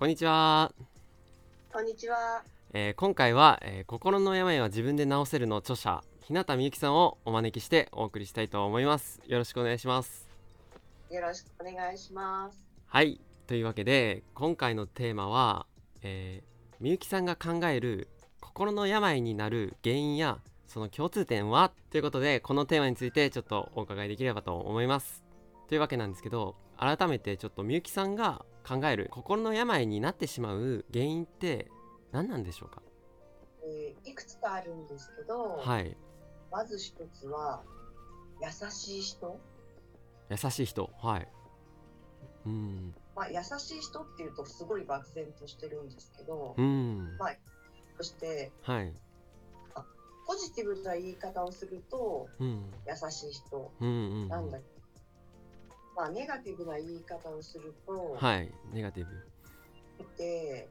こんにちは、こんにちは。えー今回は、えー心の病は自分で治せる」の著者日向みゆきさんをお招きしてお送りしたいと思います。よろしくお願いします。よろしくお願いします。はい。というわけで今回のテーマは、えーみゆきさんが考える心の病になる原因やその共通点は？ということでこのテーマについてちょっとお伺いできればと思います。というわけなんですけど改めてちょっとみゆきさんが考える心の病になってしまう原因って何なんでしょうか？えーいくつかあるんですけど、はい。まず一つは優しい人。優しい人。はい。うん。まあ優しい人っていうとすごい漠然としてるんですけど、うん。そしてはい。ポジティブな言い方をするとうん。優しい人。うんうんなんだけ？ど、まあネガティブな言い方をすると、はいネガティブ。で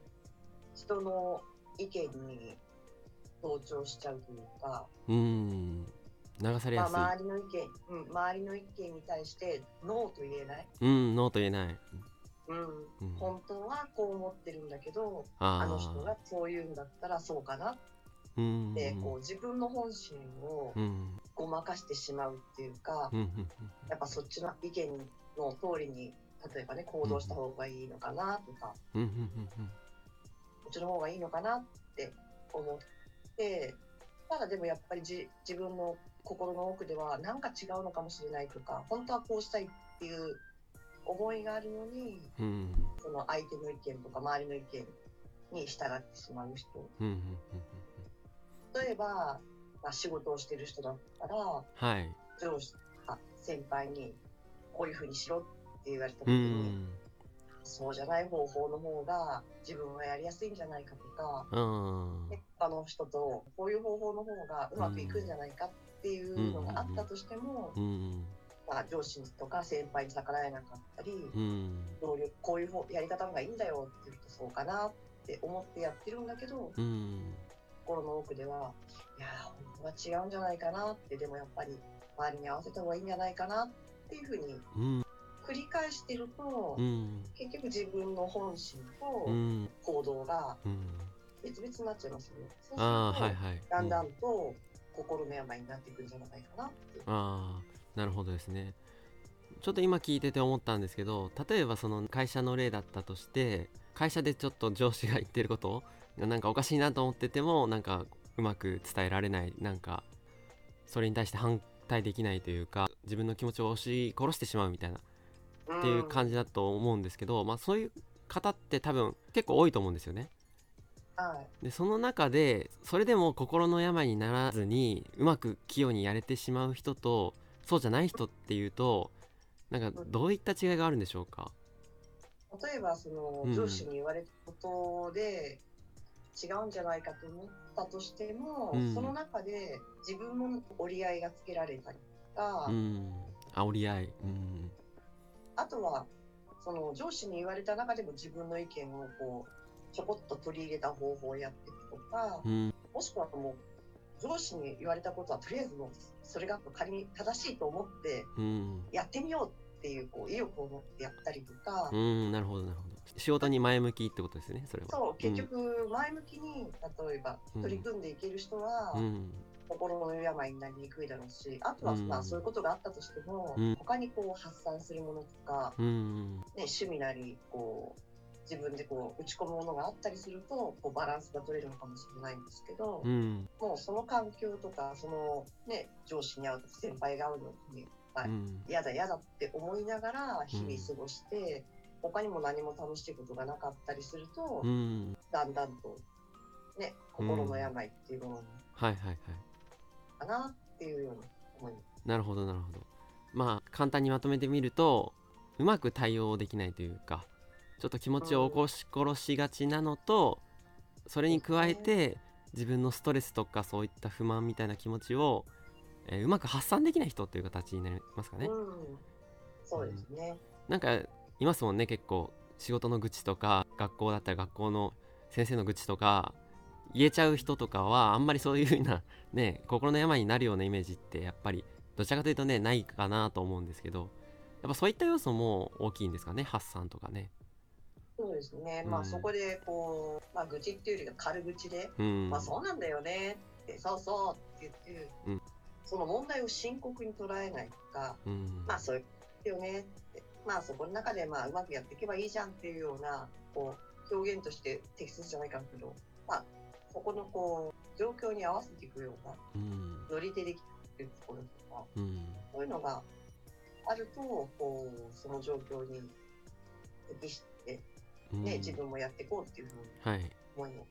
人の意見に同調しちゃうというか、うん流されまあ、やすい、周りの意見、うん、周りの意見に対してノーと言えない。うんノーと言えない、うんうん、本当はこう思ってるんだけどあの人がそう言うんだったらそうかな。うんってこう自分の本心をうん。ごまかしてしまうっていうかやっぱそっちの意見の通りに例えばね行動した方がいいのかなとかこっちの方がいいのかなって思ってただでもやっぱりじ自分の心の奥ではなんか違うのかもしれないとか本当はこうしたいっていう思いがあるのにその相手の意見とか周りの意見に従ってしまう人例えば、まあ、仕事をしてる人だったらはい。上司か先輩にこういうふうにしろって言われたう時に、ん。そうじゃない方法の方が自分はやりやすいんじゃないかとか、他の人とこういう方法の方がうまくいくんじゃないかっていうのがあったとしても、うん。まあ、上司とか先輩に逆らえなかったり、うん。同僚こういう方やり方の方がいいんだよって言うとそうかなって思ってやってるんだけど、うん心の奥では、いやー、本当は違うんじゃないかなって、でもやっぱり周りに合わせた方がいいんじゃないかなっていうふうにうん。繰り返してると、うん。結局自分の本心とうん。行動がうん。別々になっちゃいますよね。そうすると、ああはいはい。だんだうんと心の病になっていくんじゃないかなって。ああなるほどですね。ちょっと今聞いてて思ったんですけど例えばその会社の例だったとして会社でちょっと上司が言ってることがなんかおかしいなと思っててもなんかうまく伝えられないなんかそれに対して反対できないというか自分の気持ちを押し殺してしまうみたいなっていう感じだと思うんですけど、まあそういう方って多分結構多いと思うんですよね。じ。はい。でその中でそれでも心の病にならずにうまく器用にやれてしまう人とそうじゃない人っていうとなんかどういった違いがあるんでしょうか？例えば、そのうん上司に言われたことで、違うんじゃないかと思ったとしても、うん。その中で自分の折り合いがつけられたりとか、うん。煽り合い。うん。あとはその上司に言われた中でも自分の意見をこうちょこっと取り入れた方法をやっていくとか、うん。もしくはもう上司に言われたことはとりあえずもうそれが仮に正しいと思ってうん。やってみようっていうこう意欲を持ってやったりとか、うん。なるほどなるほど仕事に前向きってことですねそれは。そう結局前向きに例えばうん。取り組んでいける人はうん。心の病になりにくいだろうしあとはうん。まあそういうことがあったとしても、うん。他にこう発散するものとか、うんね、趣味なりこう自分でこう打ち込むものがあったりするとこうバランスが取れるのかもしれないんですけど、うん。もうその環境とかその、ね、上司に会うとか先輩が会うのに、まあうん。嫌だ嫌だって思いながら日々過ごして、他にも何も楽しいことがなかったりすると、うんだんだんと、ね、心の病っていうものはいはいはいかなっていうような思い。なるほどなるほどまあ簡単にまとめてみるとうまく対応できないというかちょっと気持ちを起こし殺しがちなのとそれに加えて自分のストレスとかそういった不満みたいな気持ちを、えーうまく発散できない人っていう形になりますかね。うん、そうですね。なんかいますもんね結構。仕事の愚痴とか学校だったら学校の先生の愚痴とか言えちゃう人とかはあんまりそういう風なね心の病になるようなイメージってやっぱりどちらかというとねないかなと思うんですけどやっぱそういった要素も大きいんですかね発散とかね。そうでですね、まうん。あそこでこう、まあ、愚痴っていうよりは軽口で、うん。まあそうなんだよね。って、そうそうって言って、うん。その問題を深刻に捉えないとか、うん。まあそういうよねまあそこの中でまあうまくやっていけばいいじゃんっていうような、こう、表現として適切じゃないかけど、まあそこのこう、状況に合わせていくような、うん。ノリでできるところとか、うん。そういうのがあると、こう、その状況に適して、うん。ね、自分もやっていこうっていうふうにはい。思います。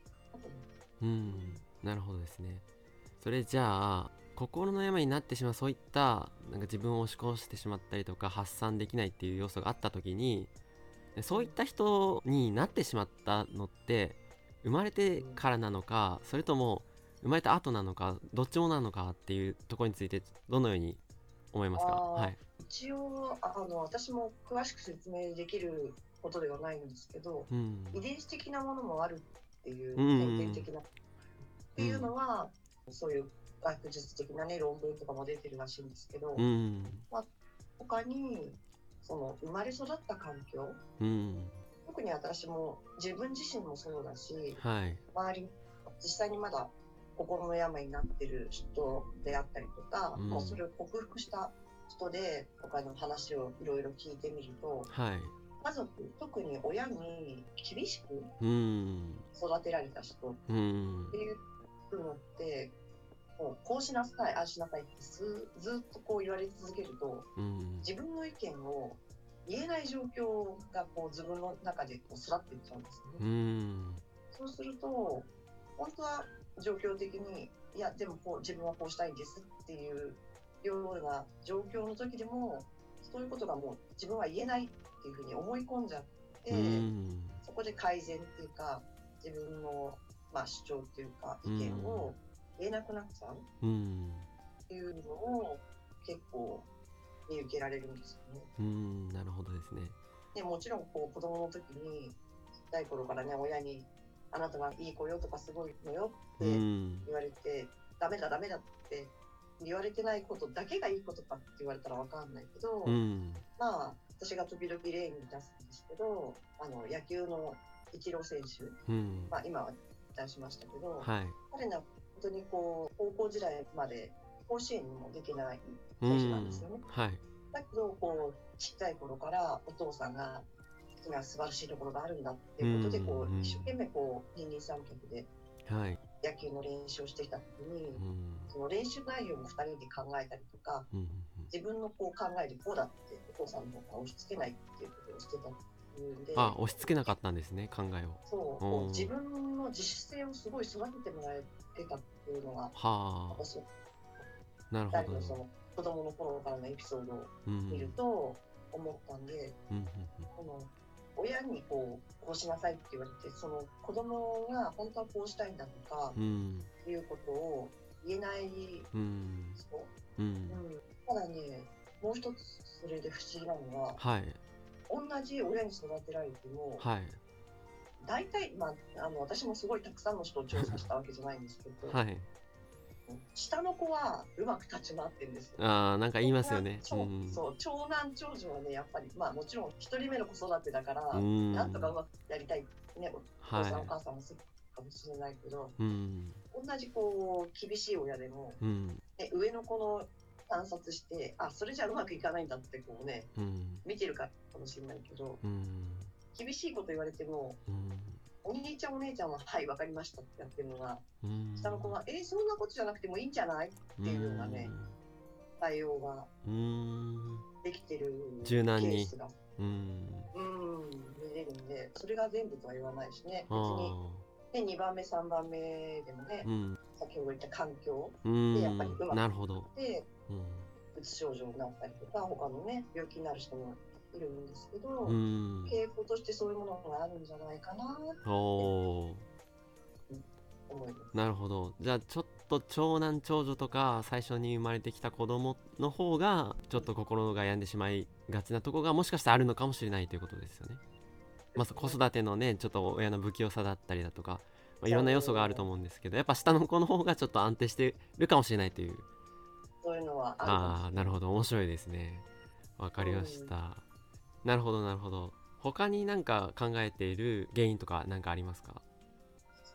うん。なるほどですね。それじゃあ心の病になってしまうそういったなんか自分を押し殺してしまったりとか発散できないっていう要素があった時にそういった人になってしまったのって生まれてからなのかそれとも生まれた後なのかどっちもなのかっていうところについてどのように思いますか？はい。一応あの、私も詳しく説明できることではないんですけど、うん。遺伝子的なものもあるっていう、うん先天的な。っていうのは、そういう学術的なね、論文とかも出てるらしいんですけど、うん。他に、その、生まれ育った環境、うん。特に私も自分自身もそうだし、はい。周り、実際にまだ心の病になってる人であったりとか、うん。もうそれを克服した人で、他の話をいろいろ聞いてみると、はい。家族、特に親に厳しくうん。育てられた人っうん。ていうのって、もうこうしなさい、ああしなさいってずずっとこう言われ続けると、うん。自分の意見を言えない状況がこう自分の中でこう育っていっちゃうんですよね。うん。そうすると、本当は状況的に、いや、でもこう自分はこうしたいんですっていうような状況の時でも、そういうことがもう自分は言えないっていうふうに思い込んじゃって、うん。そこで改善っていうか、自分の、まあ、主張っていうか、意見を言えなくなっちゃう？うん。っていうのを結構見受けられるんですよね。うんなるほどですね。でもちろんこう子供の時に、ちっちゃい頃からね、親に、あなたがいい子よとかすごいのよっうてん。言われて、ダメだダメだって言われてないことだけがいいことかって言われたらわかんないけど、うん。まあ、私が時々例に出すんですけど、あの、野球のイチロー選手、うん。まあ今は出しましたけど、はい。彼の本当にこう、高校時代まで甲子園にも出てないうん選手なんですよね。はい。だけど、こう、ちっちゃい頃からお父さんが、君は素晴らしいところがあるんだっていうことで、こう一生懸命こう、二人三脚ではい。野球の練習をしてきた時に、うん。その練習内容も2人で考えたりとか、うん自分のこう考えでこうだってお父さんの方が押し付けないっていうことをしてたんで、あ押し付けなかったんですね考えを。そう、自分の自主性をすごい育ててもらえてたっていうのが、はあ。私、なる2人ほどのその子供の頃からのエピソードをうん見ると思ったんで、うんうんこの親にこうこうしなさいって言われて、その子供が本当はこうしたいんだとかうん。いうことを言えないうん。う。ん、ただね、もう一つそれで不思議なのは、はい同じ親に育てられても、はい。大体、まあ、あの私もすごいたくさんの人を調査したわけじゃないんですけど、はい。下の子はうまく立ち回ってるんですよ。あーなんか言いますよね。長うん。そう長男長女はねやっぱりまあもちろん一人目の子育てだから、うん。なんとかうまくやりたいねお父さん、おは母さんもするかもしれないけどいうん。同じこう厳しい親でも、うん。ね、上の子の観察してあそれじゃうまくいかないんだってこうねうん。見てるかもしれないけどうん。厳しいこと言われてもうん。お兄ちゃんお姉ちゃんははい分かりましたってやってるのがうん。下の子はえー、そんなことじゃなくてもいいんじゃない？っていうようなね対応がうん。できてる柔軟にケースがうんうん。見れるんでそれが全部とは言わないしね。別あにで2番目3番目でもね先ほど言った環境。うん。でやっぱりうまくなるほど。でうつ症状になったりとか他のね病気になる人もいるんですけど、うん。傾向としてそういうものがあるんじゃないかなとおー。思います。なるほど。じゃあちょっと長男長女とか最初に生まれてきた子供の方がちょっと心が病んでしまいがちなとこがもしかしたらあるのかもしれないということですよね。まず子育てのねちょっと親の不器用さだったりだとか、まあ、いろんな要素があると思うんですけどやっぱ下の子の方がちょっと安定してるかもしれないという。そういうのはああなるほど。面白いですね。わかりました、なるほどなるほど。他になんか考えている原因とか何かありますか？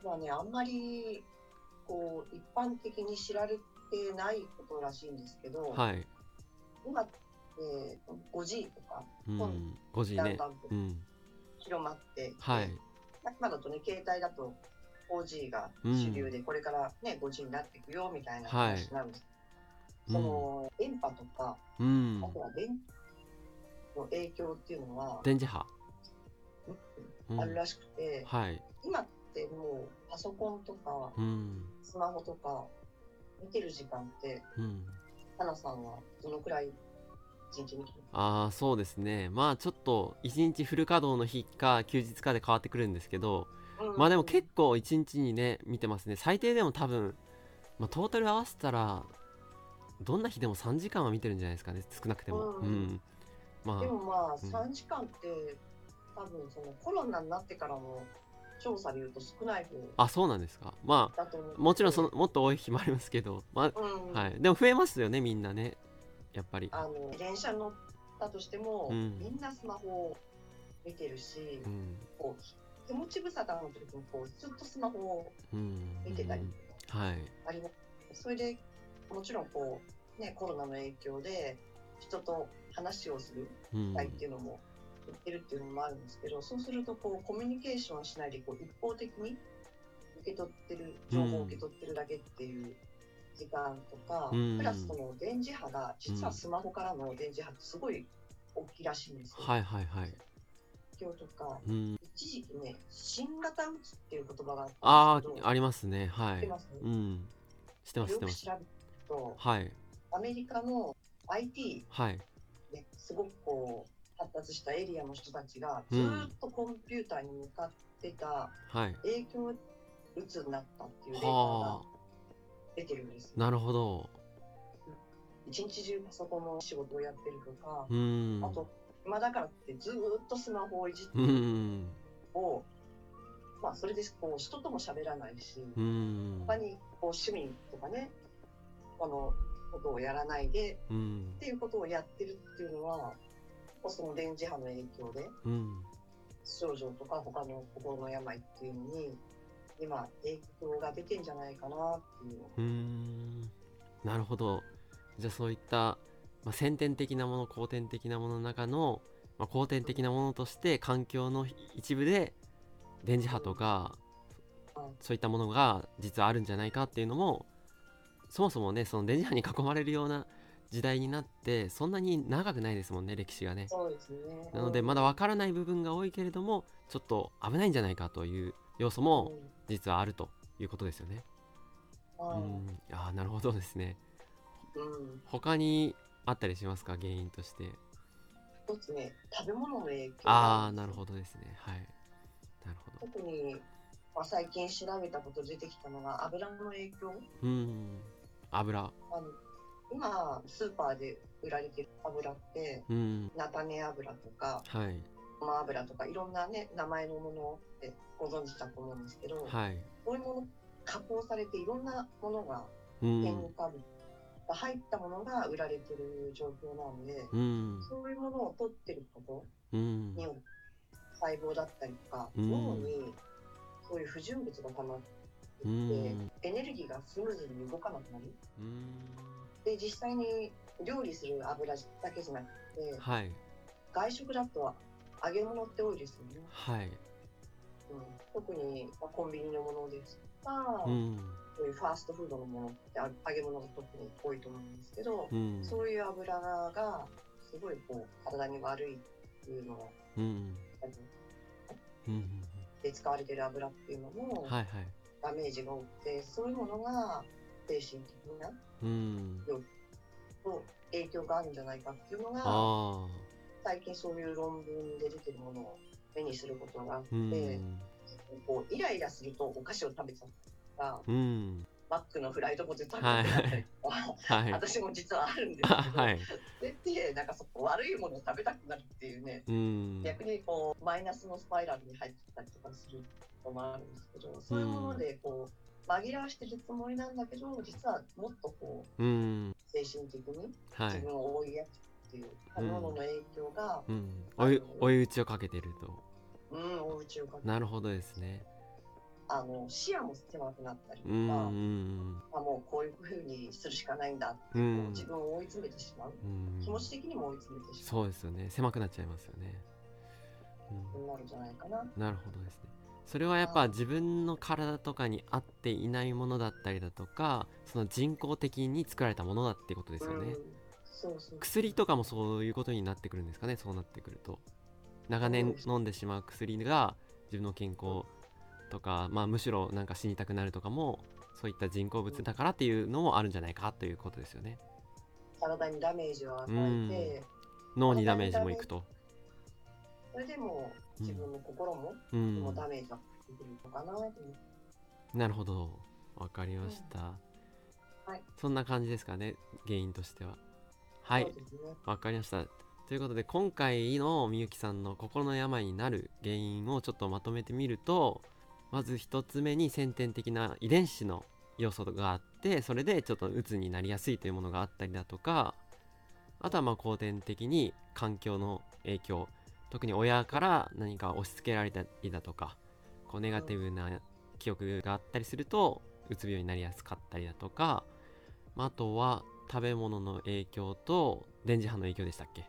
実はね、あんまり、こう、一般的に知られてないことらしいんですけど、はい。今って 5G とか、うん5時ね。だんだん。広まってきて、はい。今だとね、携帯だと 4G が主流で、これからね、5G になっていくよみたいな話なんです。その、電波とか、うん。あとは電の影響っていうのは、電磁波、うんあるらしくて、はい。今ってもうパソコンとかうん。スマホとか見てる時間って、うん。花さんはどのくらいああそうですね。まあちょっと一日フル稼働の日か休日かで変わってくるんですけどまあでも結構一日にね見てますね。最低でも多分、まあ、トータル合わせたらどんな日でも3時間は見てるんじゃないですかね。少なくても。うん。うん。までもまあうん。3時間って多分そのコロナになってからの調査で言うと少ない方ああそうなんですか。まあもちろんそのもっと多い日もありますけどまうん。あはい。でも増えますよねみんなね。やっぱり。あの電車乗ったとしても、うん。みんなスマホを見てるし、うん。こう手持ち無沙汰の時もこうずっとスマホをうん。見てたりはい。あります、それでもちろんこう、ね、コロナの影響で人と話をするうん機会っていうのも言ってるっていうのもあるんですけど、そうするとこうコミュニケーションしないでこう一方的に受け取ってる情報を受け取ってるだけっていう時間とか、うん。プラスその電磁波が実はスマホからの電磁波ってすごい大きいらしいんですよ。はいはいはい今日とかうん。一時期ね新型うつっていう言葉があったあんですあありますね。はい。知ってます？うん。知ってます知ってます。よく調べるとはい。アメリカの IT はい。ね、すごくこう発達したエリアの人たちがずーっとコンピューターに向かってたはい。影響うつになったっていうデータはが出てるんですあなるほど。一日中パソコンの仕事をやってるとか、うん。あと今だからってずーっとスマホをいじってを、まあそれでこう人とも喋らないし、うん。他にこう趣味とかねこのことをやらないでうん。っていうことをやってるっていうのはその電磁波の影響でうん。症状とか他の心の病っていうのに今影響が出てんじゃないかなっていううなるほど。じゃあそういった、まあ、先天的なもの後天的なものの中の、まあ、後天的なものとして環境の一部で電磁波とかうんそういったものが実はあるんじゃないかっていうのもそもそもねその電磁波に囲まれるような時代になってそんなに長くないですもんね歴史がね。そうですね。なのでまだ分からない部分が多いけれどもちょっと危ないんじゃないかという要素も実はあるということですよね。ううん。ん、ああなるほどですね。うん。他にあったりしますか？原因として。一つね食べ物の影響ああなるほどですね。はい。なるほど。特に、まあ、最近調べたこと出てきたのが油の影響うん。油。あの今スーパーで売られてる油ってうん。菜種油とかはい。ごま油とかいろんなね名前のものってご存知だと思うんですけど、はい。そういうもの加工されていろんなものがうん。添加物が入ったものが売られてる状況なので、うん。そういうものを取ってることうんに。よる細胞だったりとか、うん脳にそういう不純物が溜まってういって、ん。エネルギーがスムーズに動かなくなる。うん。で、実際に料理する油だけじゃなくて、はい。外食だと揚げ物って多いですよね。はい。うん、特に、まあ、コンビニのものですとか、うん。そういうファーストフードのものってあ揚げ物が特に多いと思うんですけど、うん。そういう油がすごいこう体に悪いっていうのがうん。で使われてる油っていうのもはいはい。ダメージが多くて、そういうものが精神的なうん。と影響があるんじゃないかっていうのが。最近そういう論文で出てるものを目にすることがあって、うん。こうイライラするとお菓子を食べちゃったりとかうん。マックのフライドポテト食べたりとか、はい。私も実はあるんですけど、あはい。てなんかそこ悪いものを食べたくなるっていうねうん。逆にこうマイナスのスパイラルに入ってたりとかすることもあるんですけどそういうものでこう紛らわしてるつもりなんだけど実はもっとこううん。精神的にはい。自分を追いやっっていう食べ物の影響が、うん、追い追い打ちをかけてるとうん、お家をかけなるほどですねあの視野も狭くなったりとか、うんうんまあ、もうこういうふうにするしかないんだって、自分を追い詰めてしまう、うん。気持ち的にも追い詰めてしまそうですよね。狭くなっちゃいますよね、うになるんじゃないかな。うん、なるほどですね。それはやっぱ自分の体とかに合っていないものだったりだとかその人工的に作られたものだってことですよね、うん、そうそう薬とかもそういうことになってくるんですかね。そうなってくると。長年飲んでしまう薬が自分の健康とか、まあ、むしろなんか死にたくなるとかもそういった人工物だからっていうのもあるんじゃないかということですよね。体にダメージを与えて、脳にダメージもいくと。それでも自分の心も、うん。もうダメージが出てるのかなと思って。なるほど。わかりました、はい。そんな感じですかね原因としては。はい。ね。わかりました。ということで今回のみゆきさんの心の病になる原因をちょっとまとめてみるとまず一つ目に先天的な遺伝子の要素があってそれでちょっと鬱になりやすいというものがあったりだとかあとはまあ後天的に環境の影響特に親から何か押し付けられたりだとかこうネガティブな記憶があったりするとうつ病になりやすかったりだとか、まああとは食べ物の影響と電磁波の影響でしたっけ？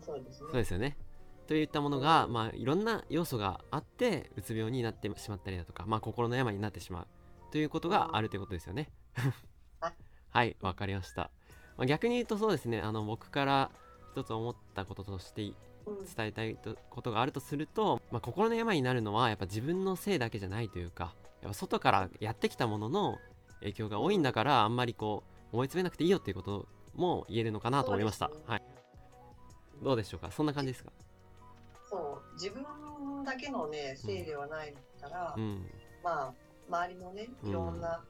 そうですねそうですよね。といったものが、まあ、いろんな要素があってうつ病になってしまったりだとか、まあ、心の病になってしまうということがあるということですよね。はい。はいわかりました、まあ、逆に言うとそうですねあの僕から一つ思ったこととしてうん。伝えたいとことがあるとすると、まあ、心の病になるのはやっぱ自分のせいだけじゃないというかやっぱ外からやってきたものの影響が多いんだからあんまりこう思い詰めなくていいよっていうことも言えるのかなと思いました、はい。どうでしょうか？そんな感じですか？自分だけのねせいではないから、うん。まあ周りのねうん。いろんな、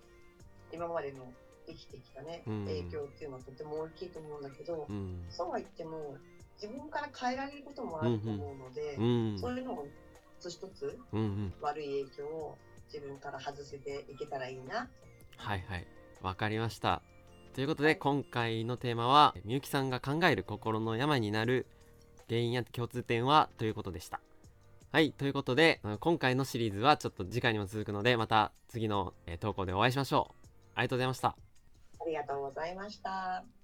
今までの生きてきたね、うん。影響っていうのはとても大きいと思うんだけど、うん。そうは言っても自分から変えられることもあると思うので、うん。そういうのを一つ一つうんうん。悪い影響を自分から外せていけたらいいな。はいはい。わかりました。ということで今回のテーマはみゆきさんが考える心の病になる原因や共通点はということでした。はいということで今回のシリーズはちょっと次回にも続くのでまた次のえ投稿でお会いしましょう。ありがとうございました。ありがとうございました。